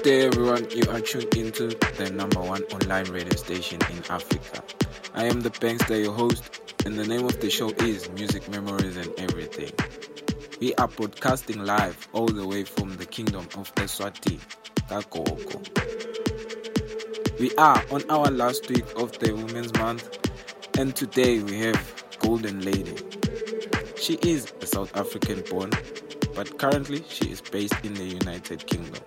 Good day, everyone. You are tuned into the number one online radio station in Africa. I am the Bankster, your host, and the name of the show is Music Memories and Everything. We are broadcasting live all the way from the kingdom of Eswati, Kakoko. We are on our last week of the Women's Month, and today we have Golden Lady. She is a South African born, but currently she is based in the United Kingdom.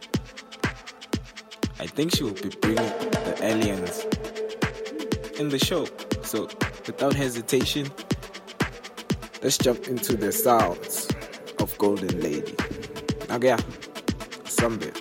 I think she will be bringing the aliens in the show. So, without hesitation, let's jump into the sounds of Golden Lady. Nagia, Sambe.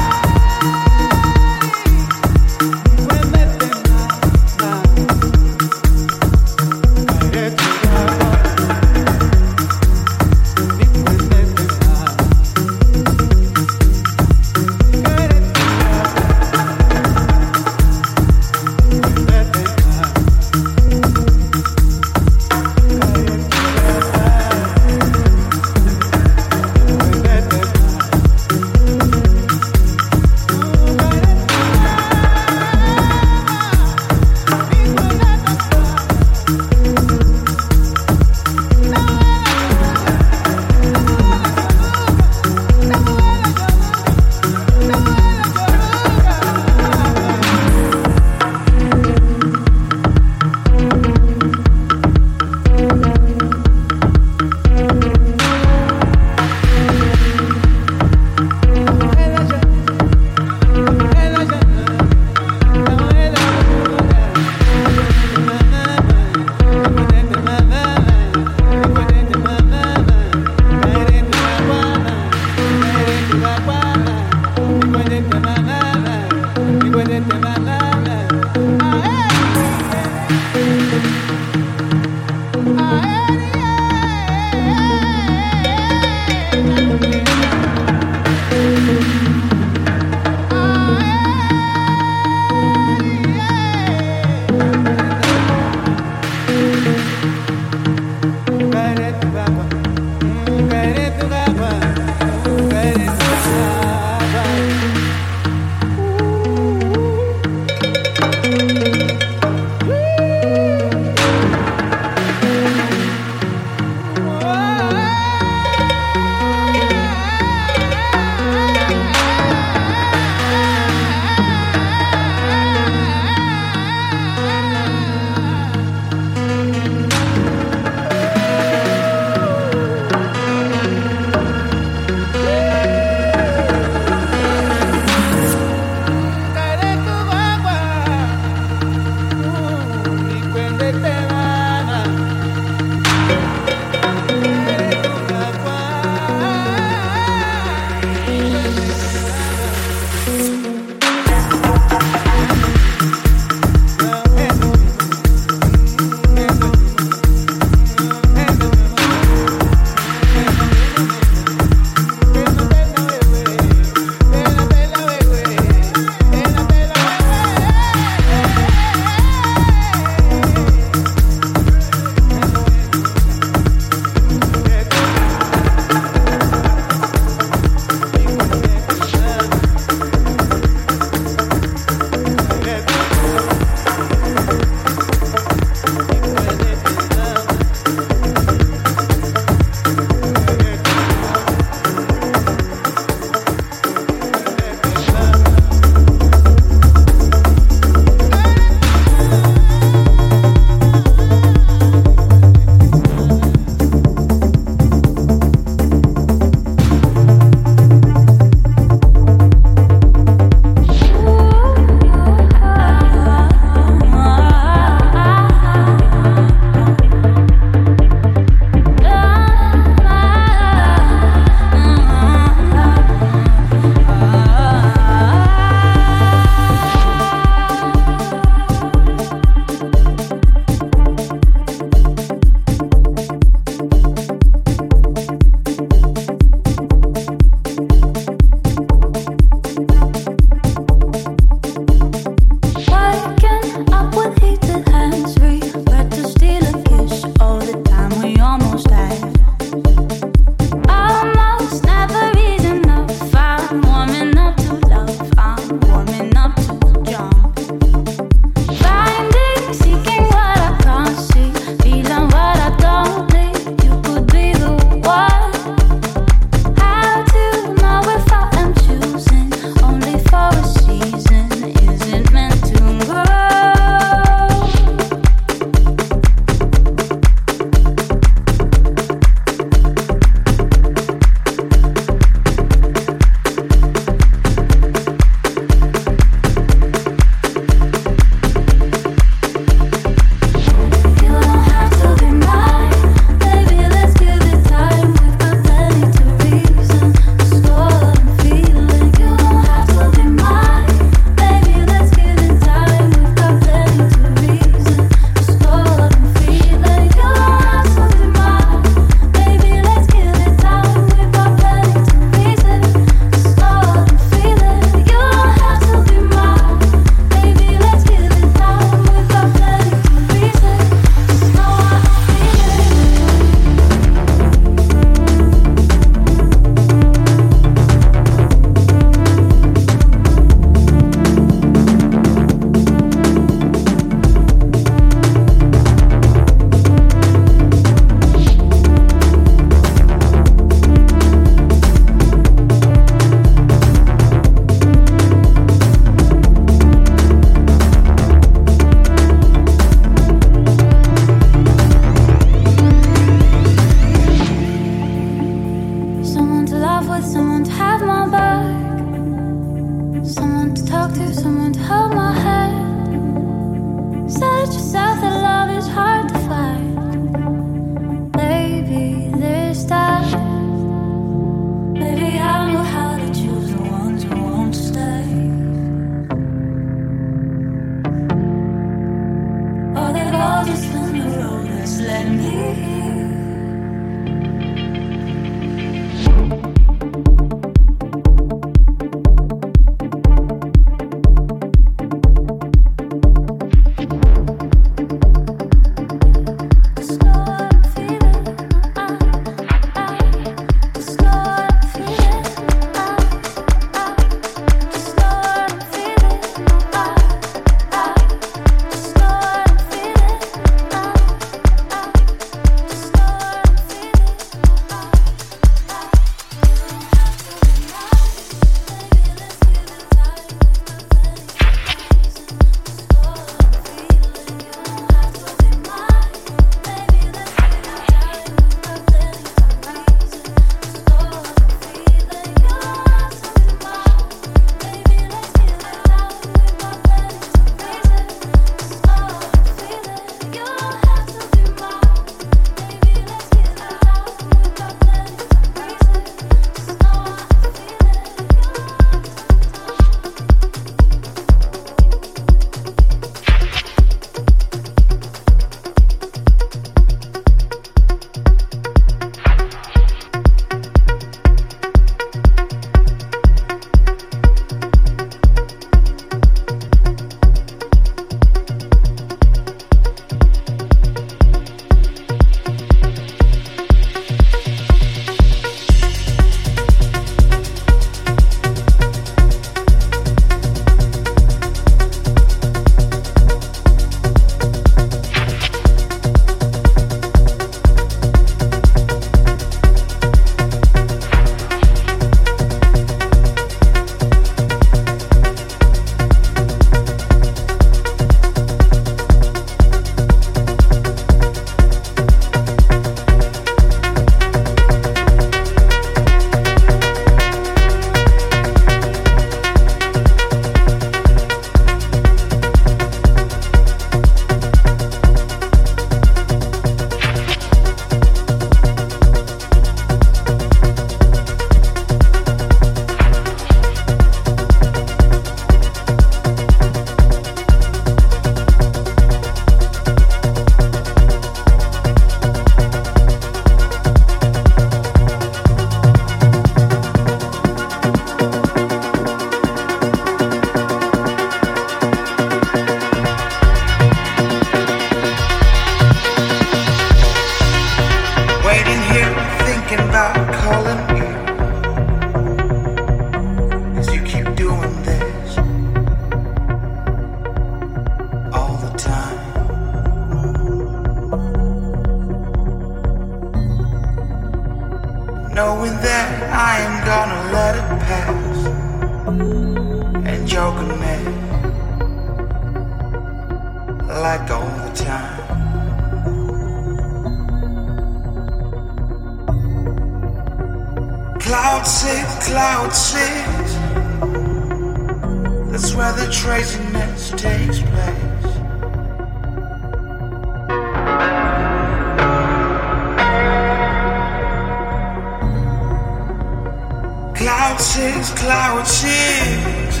six, cloud six.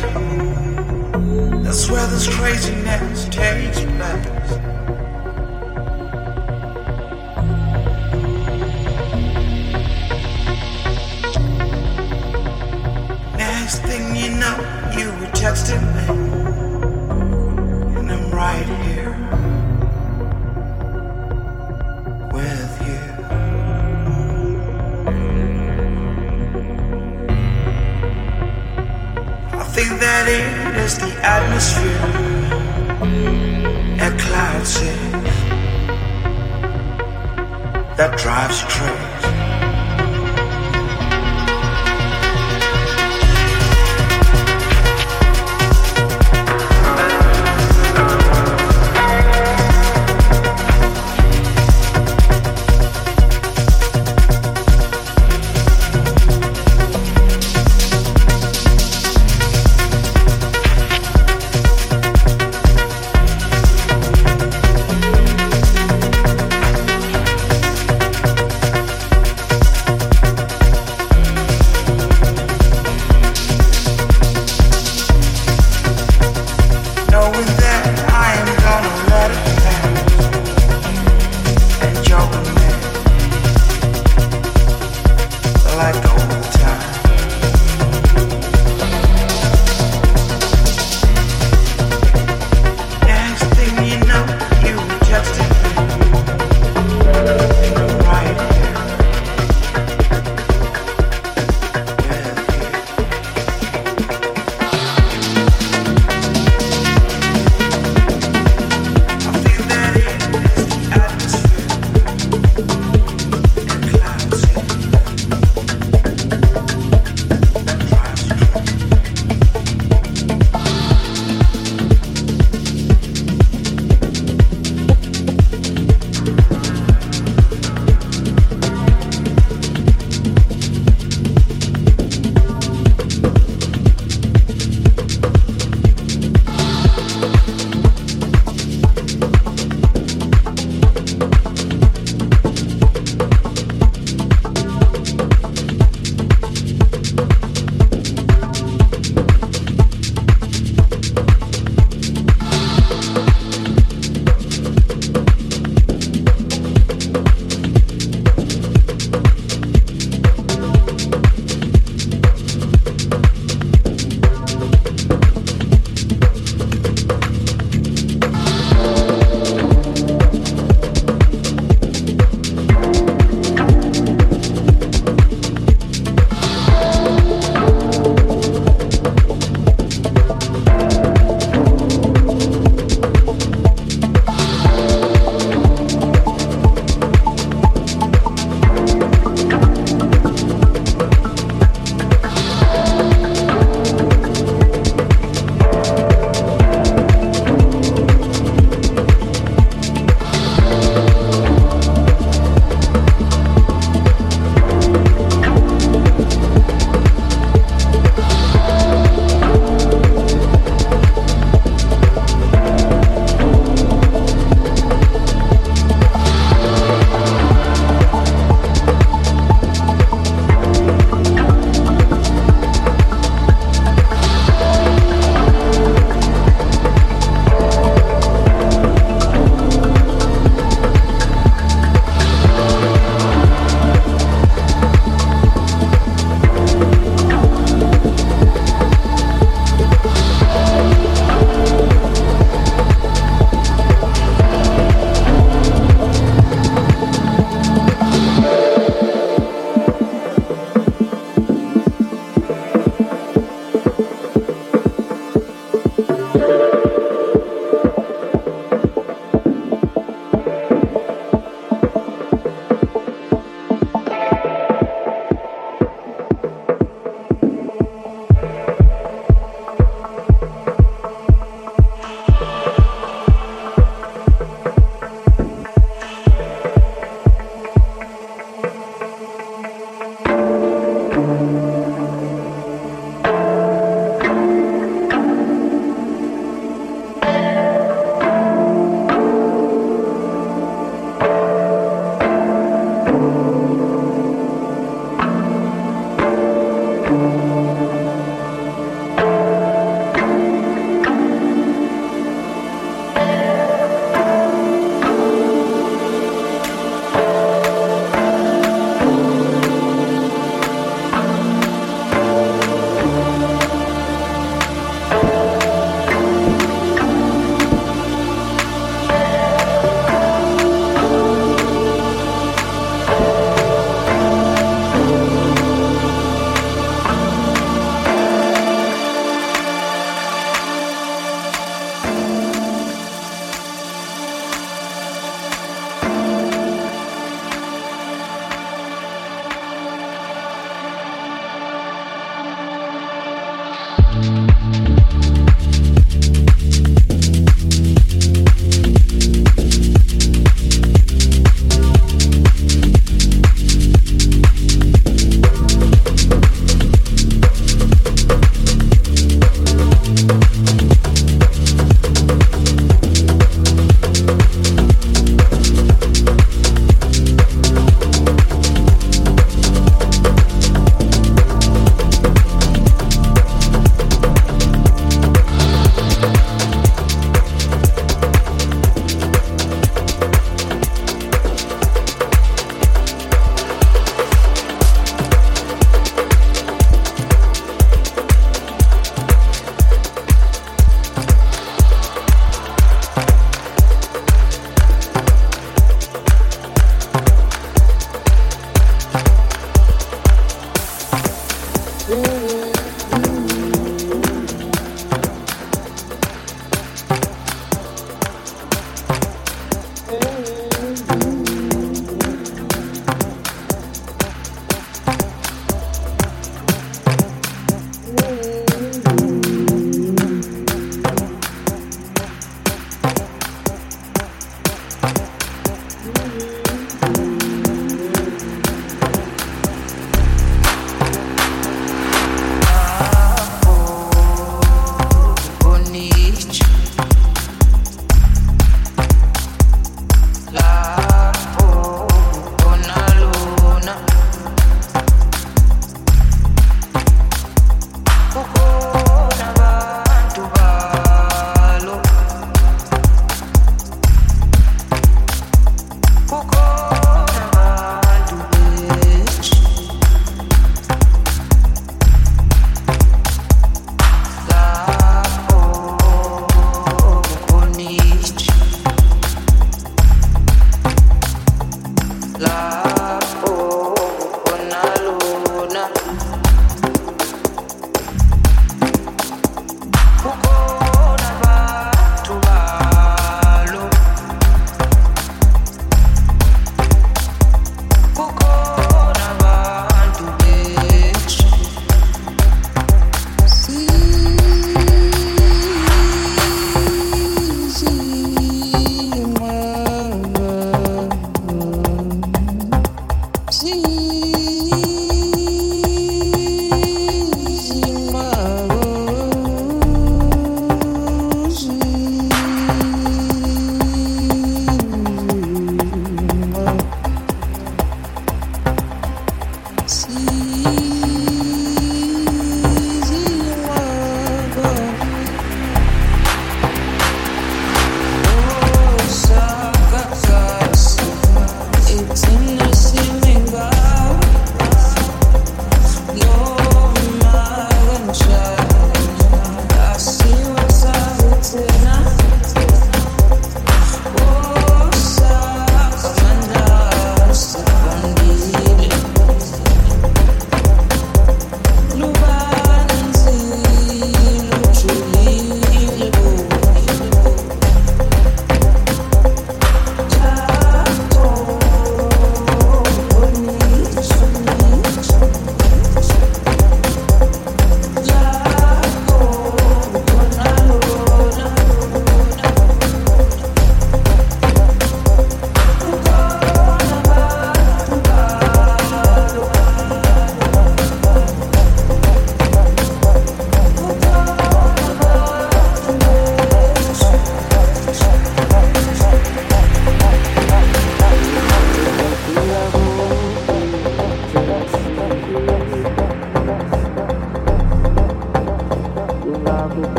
That's where this craziness takes place. Next thing you know, you were texting me, and I'm right here. heavy as the atmosphere a clouds it, that drives you.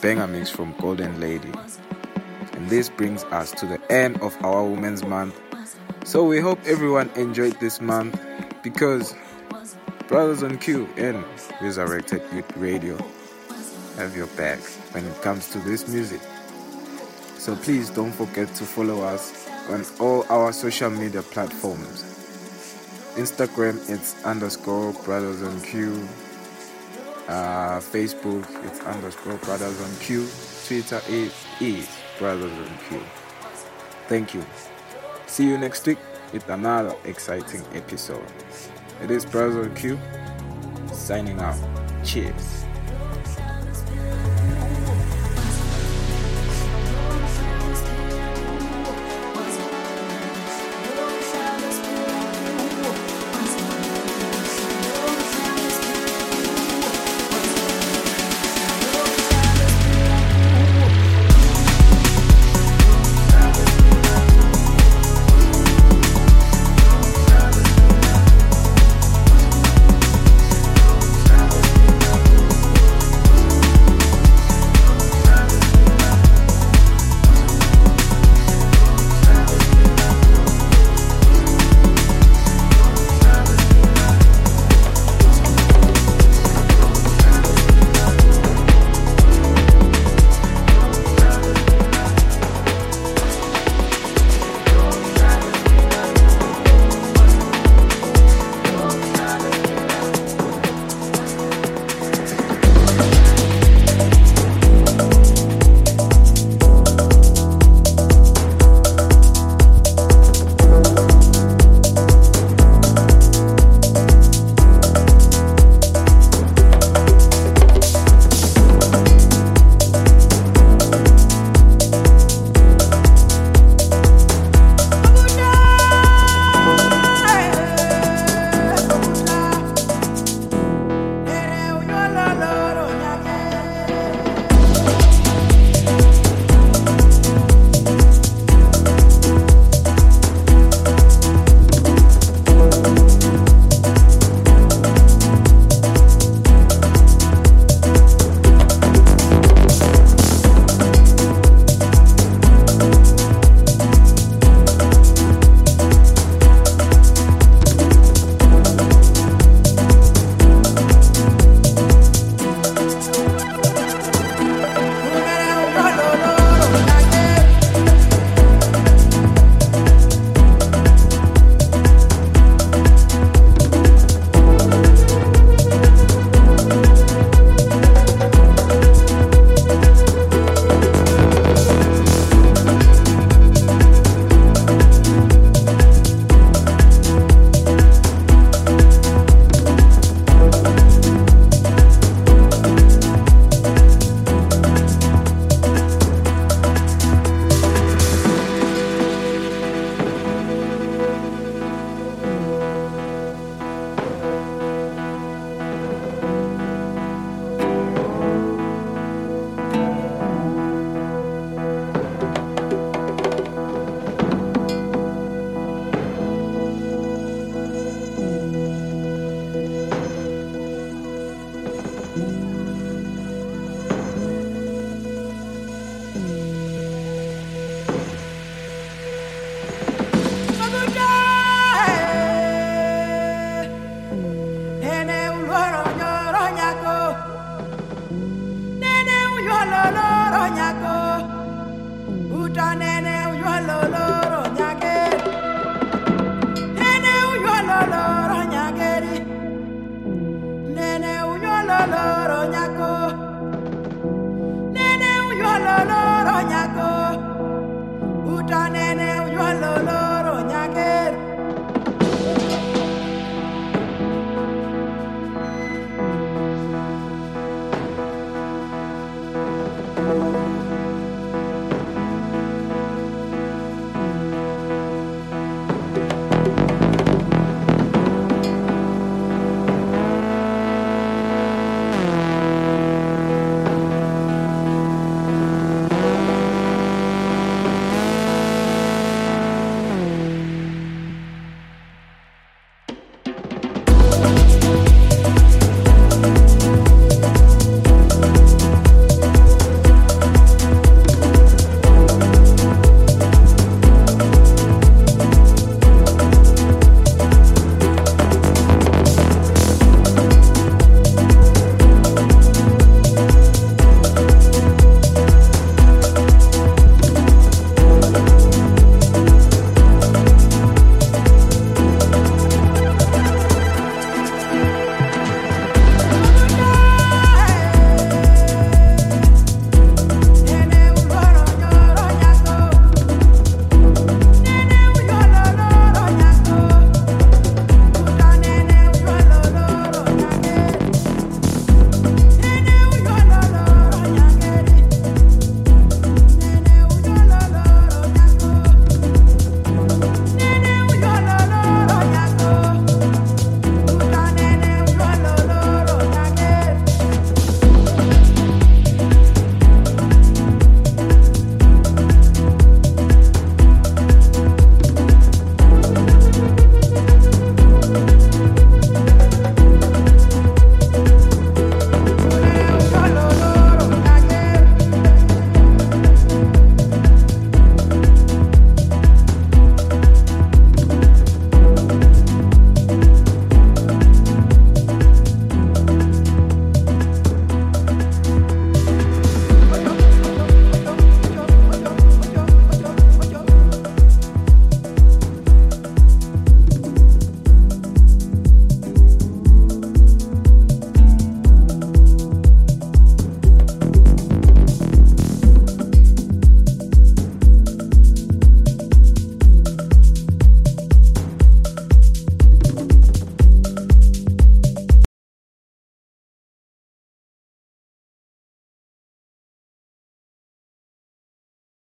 Banger mix from Golden Lady. And this brings us to the end of our Women's Month. So we hope everyone enjoyed this month because Brothers on Q and Resurrected Youth Radio have your back when it comes to this music. So please don't forget to follow us on all our social media platforms. Instagram it's underscore brothers on Q uh, Facebook, it's underscore Brothers on Q. Twitter is, is Brothers on Q. Thank you. See you next week with another exciting episode. It is Brazil Q signing out. Cheers.